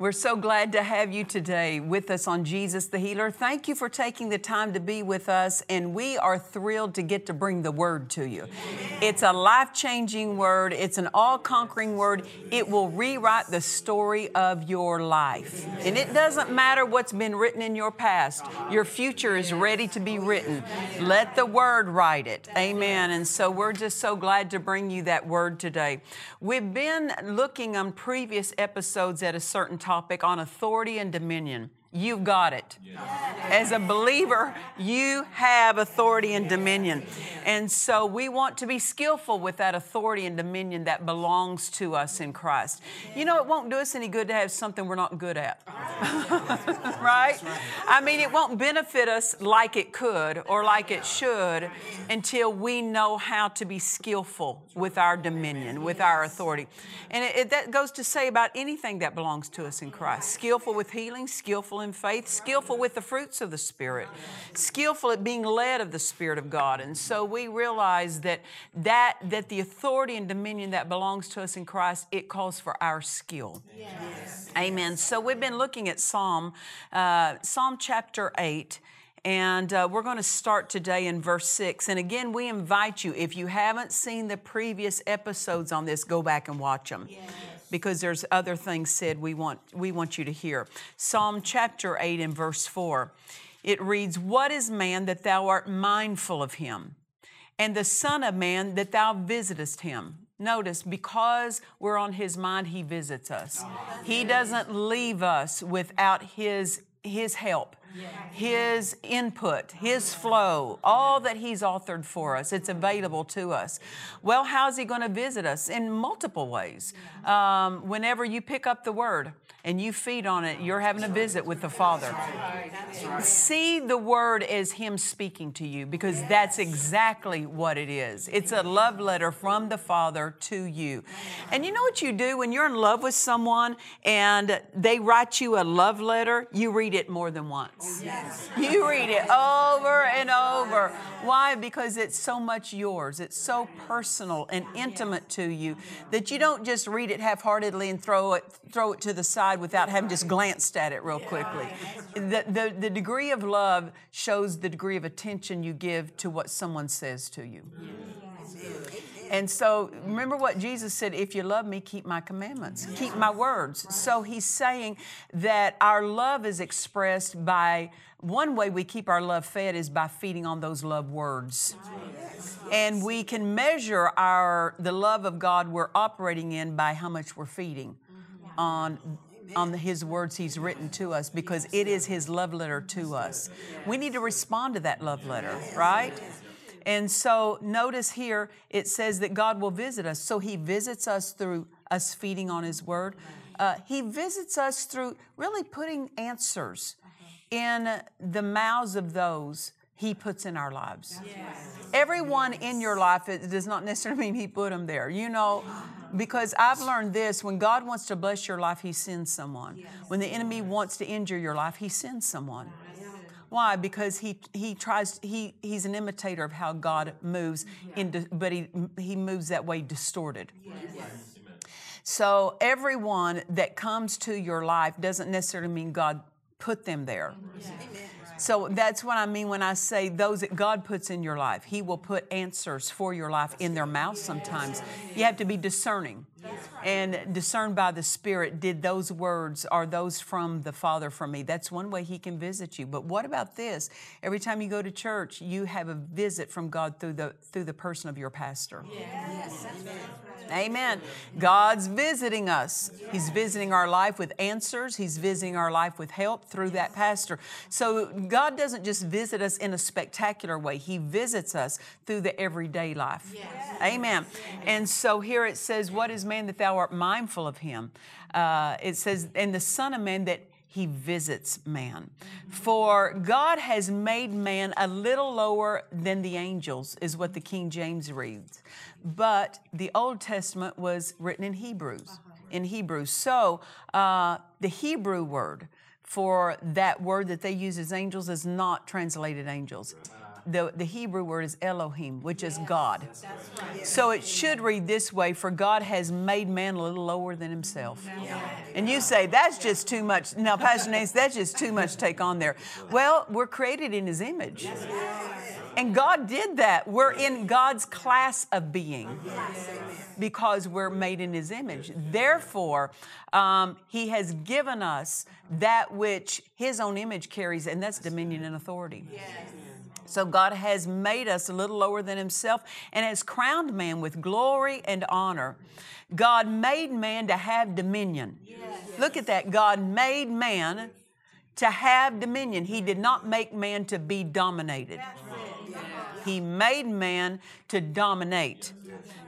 We're so glad to have you today with us on Jesus the Healer. Thank you for taking the time to be with us, and we are thrilled to get to bring the word to you. It's a life changing word, it's an all conquering word. It will rewrite the story of your life. And it doesn't matter what's been written in your past, your future is ready to be written. Let the word write it. Amen. And so we're just so glad to bring you that word today. We've been looking on previous episodes at a certain topic on authority and dominion. You've got it. As a believer, you have authority and dominion. And so we want to be skillful with that authority and dominion that belongs to us in Christ. You know, it won't do us any good to have something we're not good at. right? I mean, it won't benefit us like it could or like it should until we know how to be skillful with our dominion, with our authority. And it, it- that goes to say about anything that belongs to us in Christ skillful with healing, skillful in faith, skillful with the fruits of the Spirit, skillful at being led of the Spirit of God. And so we realize that, that, that the authority and dominion that belongs to us in Christ, it calls for our skill. Amen. So we've been looking at Psalm, uh, Psalm chapter 8. And uh, we're going to start today in verse 6. And again, we invite you, if you haven't seen the previous episodes on this, go back and watch them. Because there's other things said we want, we want you to hear. Psalm chapter 8 and verse 4. It reads, What is man that thou art mindful of him? and the Son of Man that thou visitest him. Notice, because we're on his mind, he visits us. He doesn't leave us without his, his help, his input, his flow, all that he's authored for us. It's available to us. Well, how's he going to visit us? In multiple ways. Um, whenever you pick up the word, and you feed on it, you're having a visit with the Father. See the word as Him speaking to you because that's exactly what it is. It's a love letter from the Father to you. And you know what you do when you're in love with someone and they write you a love letter? You read it more than once. You read it over and over. Why? Because it's so much yours. It's so personal and intimate to you that you don't just read it half-heartedly and throw it throw it to the side without having just glanced at it real quickly. The, the, the degree of love shows the degree of attention you give to what someone says to you. And so remember what Jesus said if you love me, keep my commandments, keep my words. So he's saying that our love is expressed by one way we keep our love fed is by feeding on those love words. And we can measure our the love of God we're operating in by how much we're feeding mm-hmm. on on the, his words he's written to us because it is his love letter to us. We need to respond to that love letter, right? And so notice here it says that God will visit us. So he visits us through us feeding on his word. Uh, he visits us through really putting answers in the mouths of those he puts in our lives. Everyone in your life, it does not necessarily mean he put them there. You know, because I've learned this when God wants to bless your life, he sends someone. When the enemy wants to injure your life, he sends someone. Why? Because he he tries he he's an imitator of how God moves, mm-hmm. into, but he he moves that way distorted. So everyone that comes to your life doesn't necessarily mean God put them there. Mm-hmm. So that's what I mean when I say those that God puts in your life. He will put answers for your life in their mouth sometimes. You have to be discerning and discerned by the Spirit. Did those words, are those from the Father from me? That's one way He can visit you. But what about this? Every time you go to church, you have a visit from God through the, through the person of your pastor. Yes. Amen. God's visiting us. He's visiting our life with answers. He's visiting our life with help through that pastor. So God doesn't just visit us in a spectacular way. He visits us through the everyday life. Yes. Amen. And so here it says, What is man that thou art mindful of him? Uh, it says, And the Son of Man that he visits man. For God has made man a little lower than the angels, is what the King James reads. But the Old Testament was written in Hebrews. In Hebrew. So uh, the Hebrew word for that word that they use as angels is not translated angels the, the Hebrew word is Elohim, which is God. So it should read this way For God has made man a little lower than himself. And you say, That's just too much. Now, Pastor Nancy, that's just too much to take on there. Well, we're created in his image. And God did that. We're in God's class of being because we're made in His image. Therefore, um, He has given us that which His own image carries, and that's dominion and authority. So God has made us a little lower than himself and has crowned man with glory and honor. God made man to have dominion. Yes. Look at that. God made man to have dominion. He did not make man to be dominated. He made man to dominate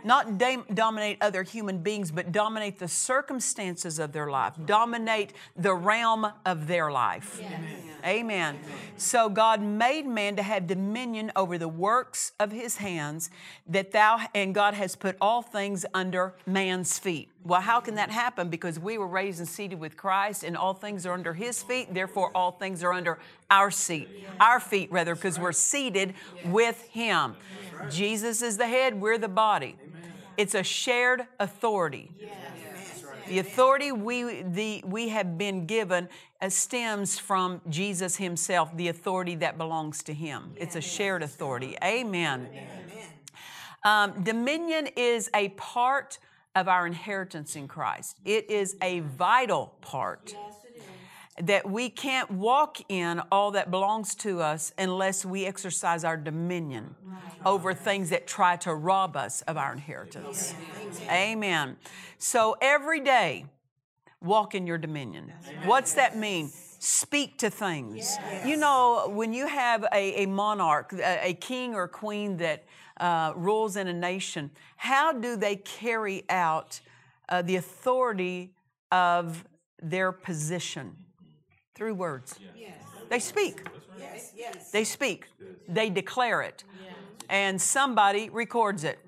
not da- dominate other human beings, but dominate the circumstances of their life, dominate the realm of their life. Yes. Amen. Amen. So God made man to have dominion over the works of his hands, that thou and God has put all things under man's feet. Well, how can that happen? Because we were raised and seated with Christ, and all things are under his feet, therefore all things are under our seat, our feet rather, because we're seated with him. Jesus is the head, we're the body. It's a shared authority. The authority we, the, we have been given uh, stems from Jesus Himself, the authority that belongs to Him. It's a shared authority. Amen. Um, dominion is a part of our inheritance in Christ, it is a vital part that we can't walk in all that belongs to us unless we exercise our dominion over things that try to rob us of our inheritance. Amen. So every day, walk in your dominion. What's that mean? Speak to things. You know, when you have a, a monarch, a, a, king or queen that uh, rules in a nation, how do they carry out uh, the authority of their position? Through words. Yes. They speak. Yes. Yes. They speak. They declare it. And somebody records it.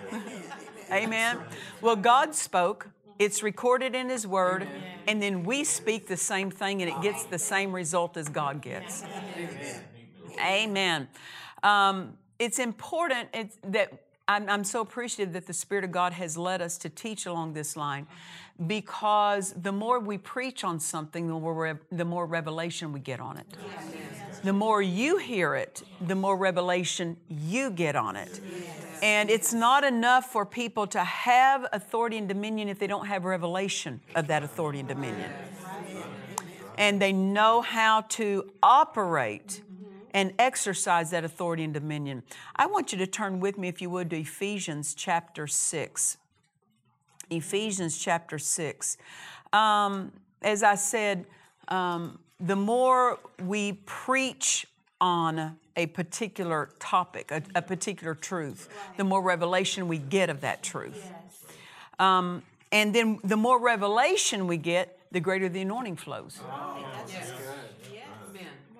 Amen. Well, God spoke. It's recorded in His Word, and then we speak the same thing, and it gets the same result as God gets. Amen. Um, it's important it's, that I'm, I'm, so appreciative that the Spirit of God has led us to teach along this line because the more we preach on something, the more, the more revelation we get on it. Yes. The more you hear it, the more revelation you get on it. Yes. And it's not enough for people to have authority and dominion if they don't have revelation of that authority and dominion. And they know how to operate and exercise that authority and dominion. I want you to turn with me, if you would, to Ephesians chapter 6. Ephesians chapter 6. Um, as I said, um, the more we preach on a particular topic, a, a particular truth, the more revelation we get of that truth. Um, and then the more revelation we get, the greater the anointing flows.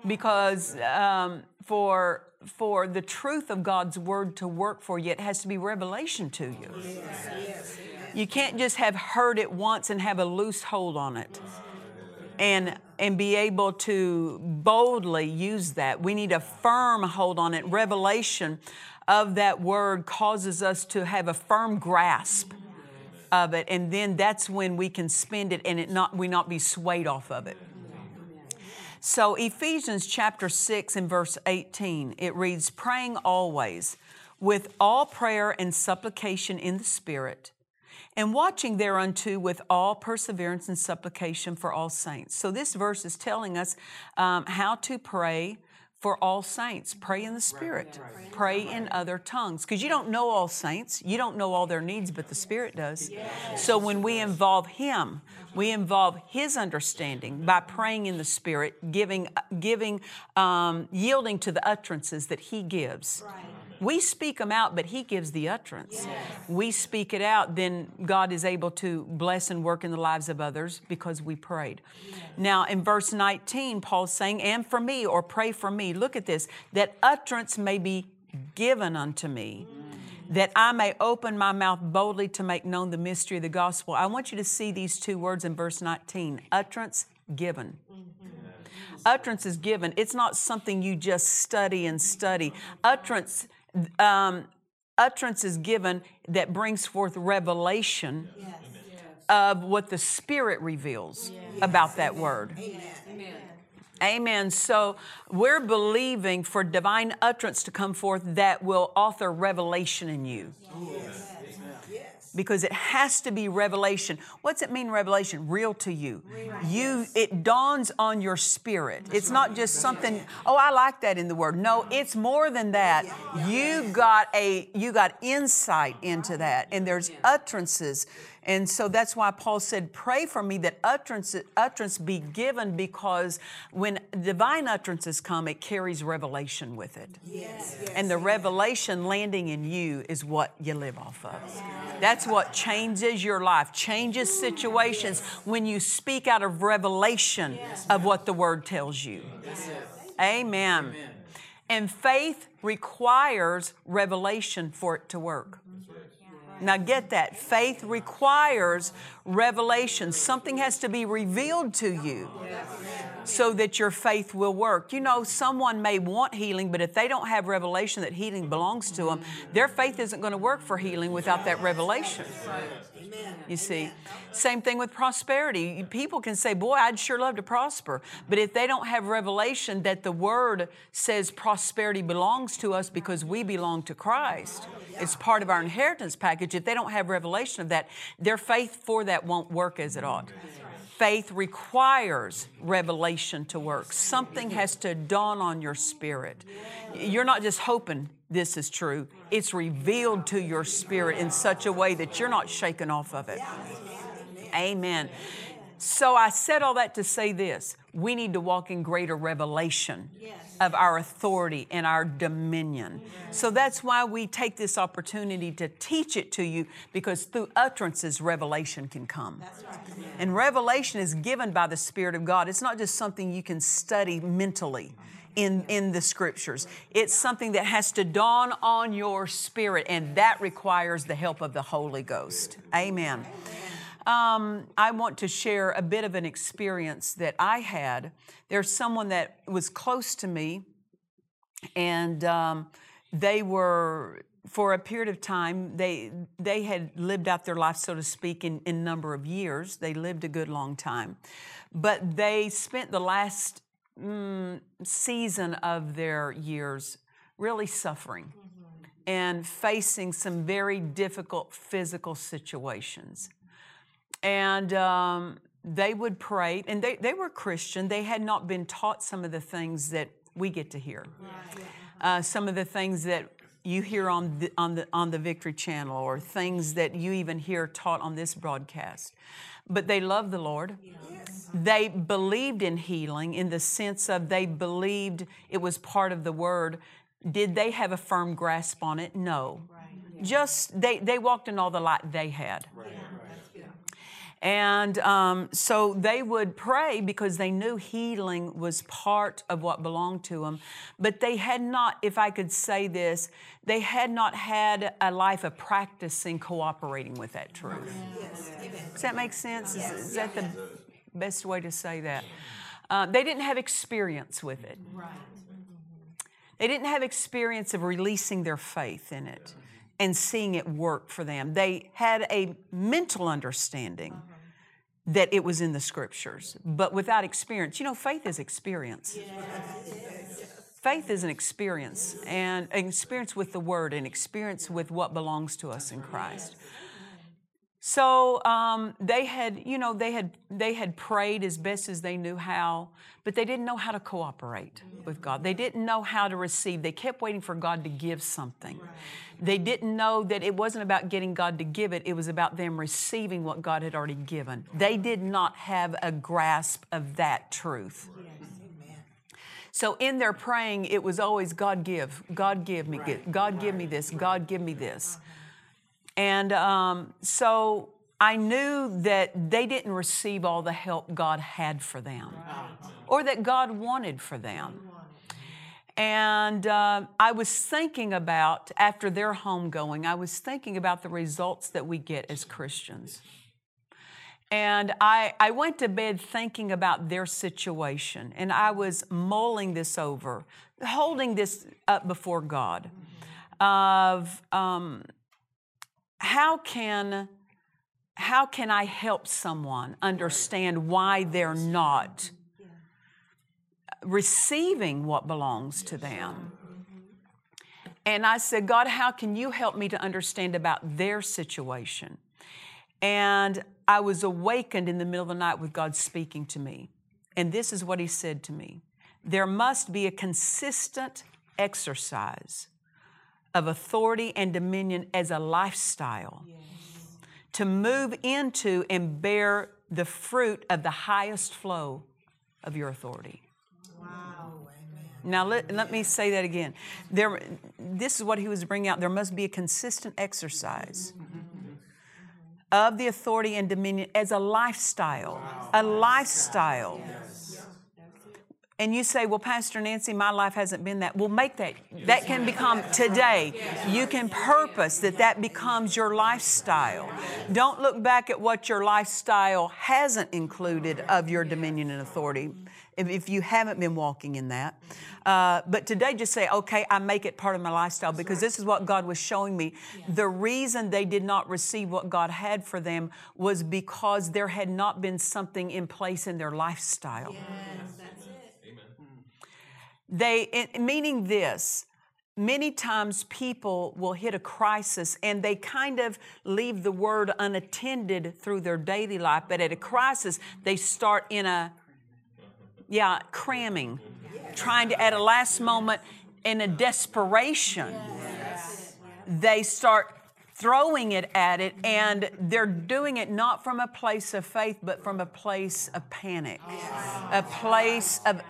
Because um, for for the truth of God's word to work for you, it has to be revelation to you. Yes. You can't just have heard it once and have a loose hold on it and, and be able to boldly use that. We need a firm hold on it. Revelation of that word causes us to have a firm grasp of it, and then that's when we can spend it and it not we not be swayed off of it. So, Ephesians chapter 6 and verse 18, it reads, Praying always with all prayer and supplication in the Spirit, and watching thereunto with all perseverance and supplication for all saints. So, this verse is telling us um, how to pray for all saints. Pray in the Spirit, pray in other tongues, because you don't know all saints, you don't know all their needs, but the Spirit does. So, when we involve Him, we involve His understanding by praying in the Spirit, giving, giving, um, yielding to the utterances that He gives. We speak them out, but He gives the utterance. We speak it out, then God is able to bless and work in the lives of others because we prayed. Now, in verse 19, Paul's saying, And for me, or pray for me, look at this, that utterance may be given unto me. Mm. That I may open my mouth boldly to make known the mystery of the gospel. I want you to see these two words in verse 19 utterance given mm-hmm. utterance is given. It's not something you just study and study. Utterance um, utterance is given that brings forth revelation yes. of what the Spirit reveals yes. about that word. Amen. Amen. So we're believing for divine utterance to come forth that will author revelation in you. Yes because it has to be revelation. What's it mean, revelation? Real to you. You it dawns on your spirit. It's not just something, oh, I like that in the word. No, it's more than that. You got a you got insight into that. And there's utterances and so that's why Paul said, Pray for me that utterance, utterance be given because when divine utterances come, it carries revelation with it. Yes. yes. And the revelation landing in you is what you live off of. That's what changes your life, changes situations when you speak out of revelation of what the Word tells you. Amen. And faith requires revelation for it to work. Now, get that. Faith requires revelation. Something has to be revealed to you so that your faith will work. You know, someone may want healing, but if they don't have revelation that healing belongs to them, their faith isn't going to work for healing without that revelation. You see, same thing with prosperity. People can say, Boy, I'd sure love to prosper. But if they don't have revelation that the word says prosperity belongs to us because we belong to Christ, it's part of our inheritance package. If they don't have revelation of that, their faith for that won't work as it ought. Faith requires revelation to work. Something has to dawn on your spirit. You're not just hoping this is true, it's revealed to your spirit in such a way that you're not shaken off of it. Amen. So I said all that to say this we need to walk in greater revelation yes. of our authority and our dominion. Yes. So that's why we take this opportunity to teach it to you because through utterances, revelation can come. Right. And revelation is given by the Spirit of God. It's not just something you can study mentally. In, in the scriptures. It's something that has to dawn on your spirit, and that requires the help of the Holy Ghost. Amen. Um, I want to share a bit of an experience that I had. There's someone that was close to me, and um, they were for a period of time they they had lived out their life so to speak in in number of years they lived a good long time but they spent the last mm, season of their years really suffering mm-hmm. and facing some very difficult physical situations and um, they would pray, and they, they were Christian. They had not been taught some of the things that we get to hear, uh, some of the things that you hear on the, on, the, on the Victory Channel, or things that you even hear taught on this broadcast. But they loved the Lord. Yes. They believed in healing in the sense of they believed it was part of the Word. Did they have a firm grasp on it? No. Right. Just they, they walked in all the light they had. Right. And um, so they would pray because they knew healing was part of what belonged to them. But they had not, if I could say this, they had not had a life of practicing cooperating with that truth. Yes. Does that make sense? Is, is, that the best way to say that? Uh, they didn't have experience with it. They didn't have experience of releasing their faith in it and seeing it work for them. They had a mental understanding that it was in the scriptures, but without experience. You know, faith is experience. Faith is an experience, and an experience with the Word, an experience with what belongs to us in Christ. So um, they had, you know, they had they had prayed as best as they knew how, but they didn't know how to cooperate with God. They didn't know how to receive. They kept waiting for God to give something. They didn't know that it wasn't about getting God to give it; it was about them receiving what God had already given. They did not have a grasp of that truth. So in their praying, it was always God give, God give me, God give me this, God give me this. And um, so I knew that they didn't receive all the help God had for them or that God wanted for them. And uh, I was thinking about, after their homegoing, I was thinking about the results that we get as Christians. And I, I went to bed thinking about their situation, and I was mulling this over, holding this up before God of um, how can how can I help someone understand why they're not receiving what belongs to them? And I said, God, how can you help me to understand about their situation? And I was awakened in the middle of the night with God speaking to me. And this is what He said to me There must be a consistent exercise of authority and dominion as a lifestyle yes. to move into and bear the fruit of the highest flow of your authority. Wow. Now, let, let me say that again. There, this is what he was bringing out. There must be a consistent exercise of the authority and dominion as a lifestyle. Wow. A lifestyle. Yes and you say, Well, Pastor Nancy, my life hasn't been that. Well, make that. That can become today. You can purpose that that becomes your lifestyle. Don't look back at what your lifestyle hasn't included of your dominion and authority if you haven't been walking in that. Uh, but today, just say, okay, I make it part of my lifestyle because this is what God was showing me. The reason they did not receive what God had for them was because there had not been something in place in their lifestyle. Yes. They, meaning this, many times people will hit a crisis and they kind of leave the word unattended through their daily life, but at a crisis, they start in a, yeah, cramming, trying to, at a last moment, in a desperation, they start throwing it at it, and they're doing it not from a place of faith, but from a place of panic, a place of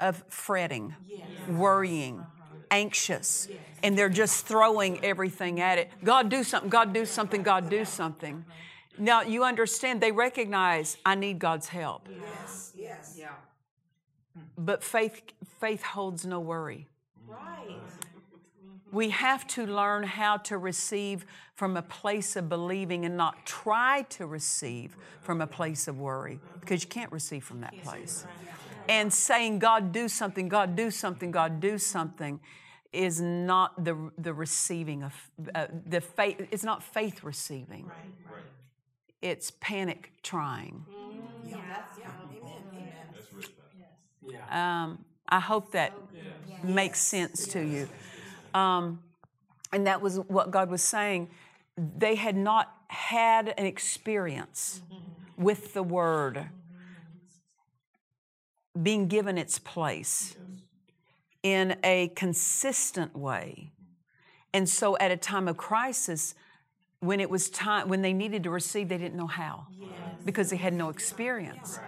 of fretting, yes. worrying, uh-huh. anxious, yes. and they're just throwing everything at it. God, do something, God, do something, God, do something. Now, you understand, they recognize I need God's help. Yes, yes. Yeah. But faith, faith holds no worry. Right. We have to learn how to receive from a place of believing and not try to receive from a place of worry because you can't receive from that place and saying, God, do something, God, do something, God, do something, is not the, the receiving of uh, the faith. It's not faith receiving. Right. Right. It's panic trying. Mm-hmm. Yeah. yeah. Amen. Amen. Um, I hope that yes. makes sense yes. to you. Um, and that was what God was saying. They had not had an experience mm-hmm. with the Word being given its place in a consistent way. And so at a time of crisis, when it was time when they needed to receive, they didn't know how because they had no experience.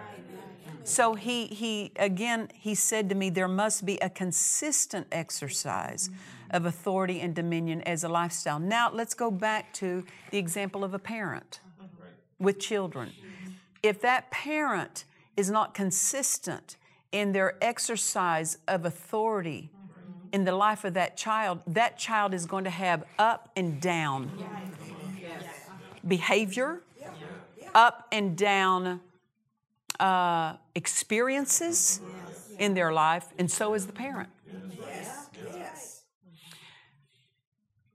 So he he again he said to me, there must be a consistent exercise of authority and dominion as a lifestyle. Now let's go back to the example of a parent with children. If that parent is not consistent in their exercise of authority in the life of that child, that child is going to have up and down behavior, up and down uh, experiences in their life, and so is the parent.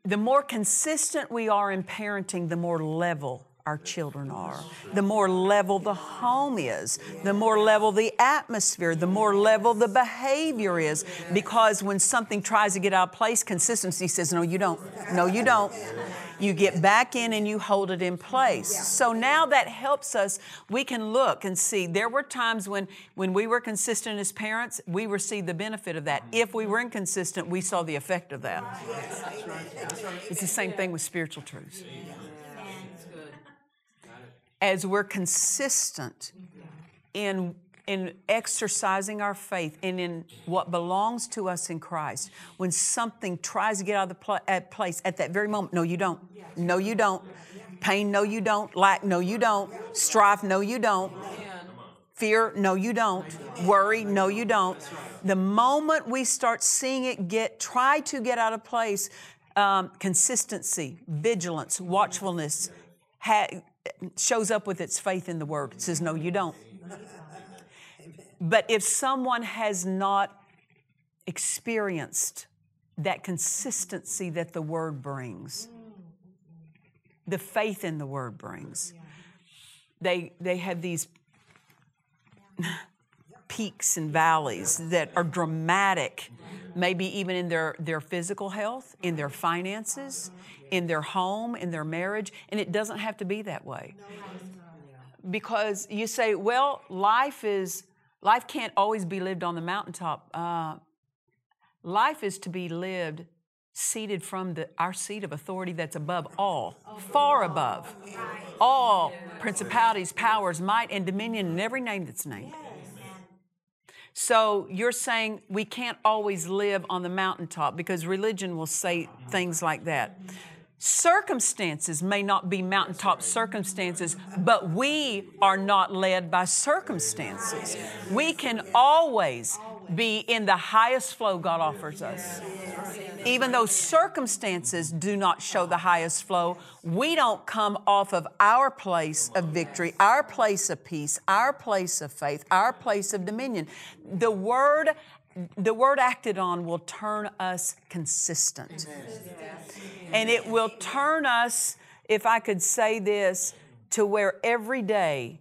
The more consistent we are in parenting, the more level our children are, the more level the home is, the more level the atmosphere, the more level the behavior is. Because when something tries to get out of place, consistency says, No, you don't. No, you don't. You get back in and you hold it in place. So now that helps us. We can look and see. There were times when, when we were consistent as parents, we received the benefit of that. If we were inconsistent, we saw the effect of that. It's the same thing with spiritual truths. As we're consistent in in exercising our faith and in what belongs to us in Christ, when something tries to get out of the pl- at place at that very moment, no, you don't. No, you don't. Pain, no, you don't. Lack, no, you don't. Strife, no, you don't. Fear, no, you don't. Worry, no, you don't. The moment we start seeing it get, try to get out of place, um, consistency, vigilance, watchfulness ha- shows up with its faith in the Word. It says, no, you don't. But if someone has not experienced that consistency that the Word brings, the faith in the Word brings, they, they have these peaks and valleys that are dramatic, maybe even in their, their physical health, in their finances, in their home, in their marriage, and it doesn't have to be that way. Because you say, well, life is Life can't always be lived on the mountaintop. Uh, life is to be lived seated from the, our seat of authority that's above all, far above all principalities, powers, might, and dominion, and every name that's named. So you're saying we can't always live on the mountaintop because religion will say things like that. Circumstances may not be mountaintop circumstances, but we are not led by circumstances. We can always be in the highest flow God offers us. Even though circumstances do not show the highest flow, we don't come off of our place of victory, our place of peace, our place of faith, our place of dominion. The word the word acted on will turn us consistent. And it will turn us, if I could say this, to where every day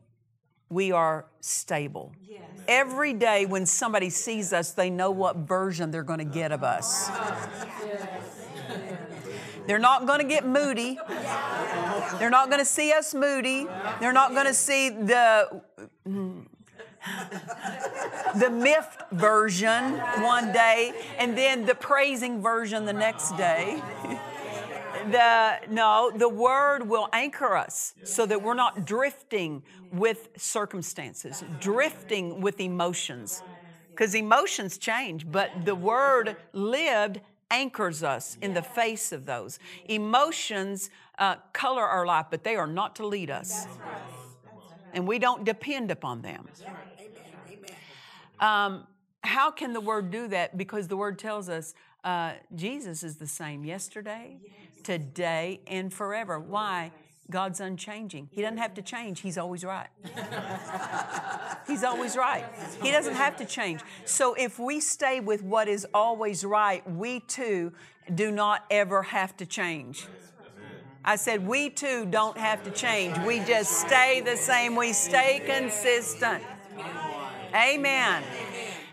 we are stable. Yes. Every day when somebody sees us, they know what version they're going to get of us. They're not going to get moody. They're not going to see us moody. They're not going to see the the miffed version one day and then the praising version the next day. The no, the word will anchor us so that we're not drifting with circumstances, drifting with emotions. Because emotions change, but the word lived anchors us in the face of those. Emotions uh, color our life, but they are not to lead us. And we don't depend upon them. Um, how can the word do that? Because the word tells us uh, Jesus is the same yesterday, today, and forever. Why? God's unchanging. He doesn't have to change. He's always right. He's always right. He doesn't have to change. So if we stay with what is always right, we too do not ever have to change. I said, we too don't have to change. We just stay the same. We stay consistent. Amen.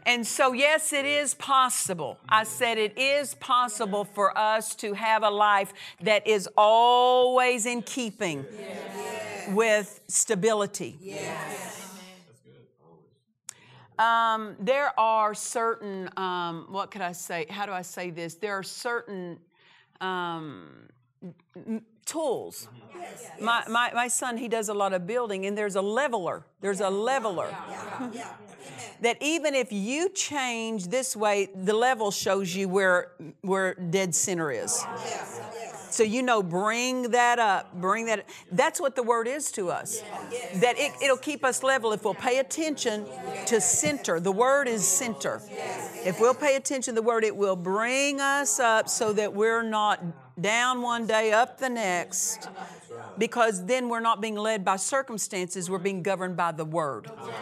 And so, yes, it is possible. I said it is possible for us to have a life that is always in keeping yes. with stability. Yes. Um, there are certain, um, what could I say? How do I say this? There are certain um, tools. Mm-hmm. Yes. My, my, my son, he does a lot of building, and there's a leveler. There's a leveler. that even if you change this way, the level shows you where, where dead center is. So you know, bring that up, bring that. That's what the word is to us. That it, it'll keep us level if we'll pay attention to center. The word is center. If we'll pay attention to the word, it will bring us up so that we're not down one day, up the next, because then we're not being led by circumstances, we're being governed by the word. Amen.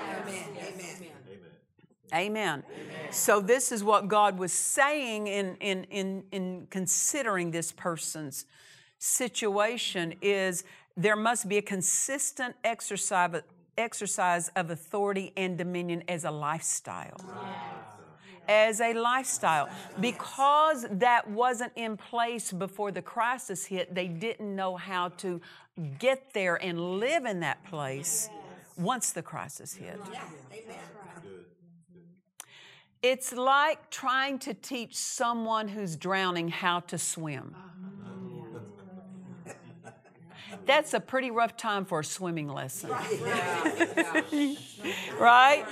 Amen. Amen. So, this is what God was saying in, in, in, in considering this person's situation is there must be a consistent exercise, exercise of authority and dominion as a lifestyle. As a lifestyle. Because that wasn't in place before the crisis hit, they didn't know how to get there and live in that place once the crisis hit. It's like trying to teach someone who's drowning how to swim. That's a pretty rough time for a swimming lesson. right?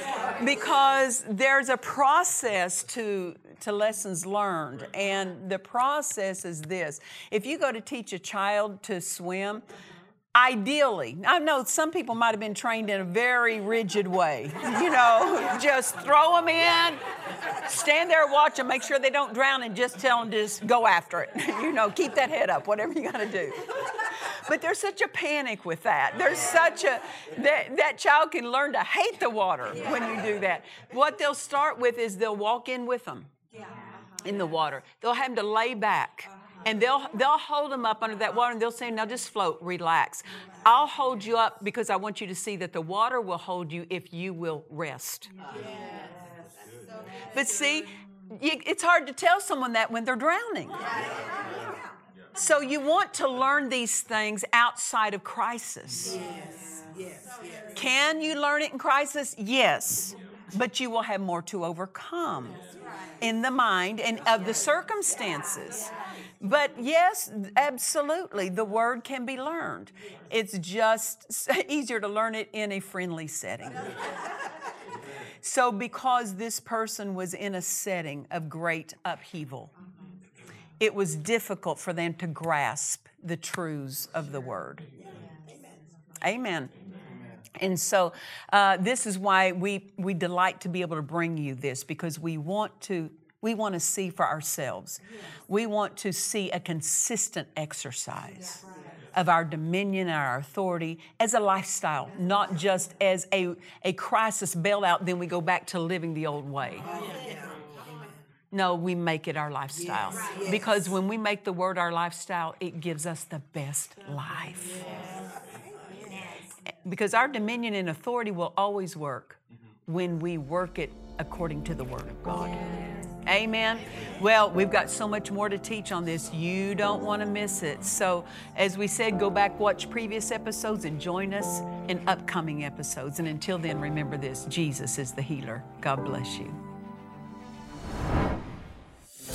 Because there's a process to to lessons learned and the process is this. If you go to teach a child to swim, Ideally, I know some people might have been trained in a very rigid way. You know, just throw them in, stand there, watch them, make sure they don't drown, and just tell them to just go after it. You know, keep that head up, whatever you got to do. But there's such a panic with that. There's such a, that, that child can learn to hate the water when you do that. What they'll start with is they'll walk in with them in the water. They'll have them to lay back and they'll they'll hold them up under that water and they'll say now just float relax i'll hold you up because i want you to see that the water will hold you if you will rest but see it's hard to tell someone that when they're drowning so you want to learn these things outside of crisis Yes. can you learn it in crisis yes but you will have more to overcome in the mind and of the circumstances but yes, absolutely, the word can be learned. It's just easier to learn it in a friendly setting. so, because this person was in a setting of great upheaval, it was difficult for them to grasp the truths of the word. Amen. And so, uh, this is why we, we delight to be able to bring you this because we want to we want to see for ourselves. We want to see a consistent exercise of our dominion and our authority as a lifestyle, not just as a, a crisis bailout, then we go back to living the old way. No, we make it our lifestyle. Because when we make the word our lifestyle, it gives us the best life. Because our dominion and authority will always work mm-hmm. when we work it according to the Word of God. Amen. Well, we've got so much more to teach on this. You don't want to miss it. So, as we said, go back, watch previous episodes, and join us in upcoming episodes. And until then, remember this Jesus is the healer. God bless you.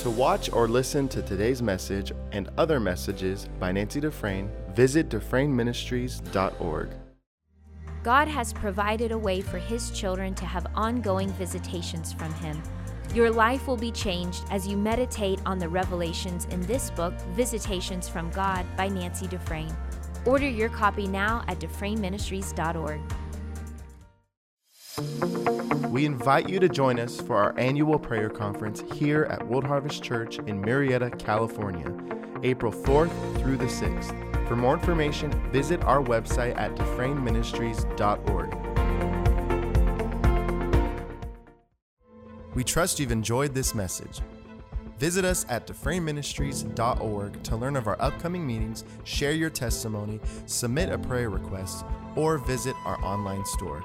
To watch or listen to today's message and other messages by Nancy Dufresne, visit DufresneMinistries.org. God has provided a way for His children to have ongoing visitations from Him. Your life will be changed as you meditate on the revelations in this book, Visitations from God by Nancy Dufresne. Order your copy now at DufresneMinistries.org. We invite you to join us for our annual prayer conference here at World Harvest Church in Murrieta, California, April 4th through the 6th. For more information, visit our website at DufresneMinistries.org. We trust you've enjoyed this message. Visit us at DufresneMinistries.org to learn of our upcoming meetings, share your testimony, submit a prayer request, or visit our online store.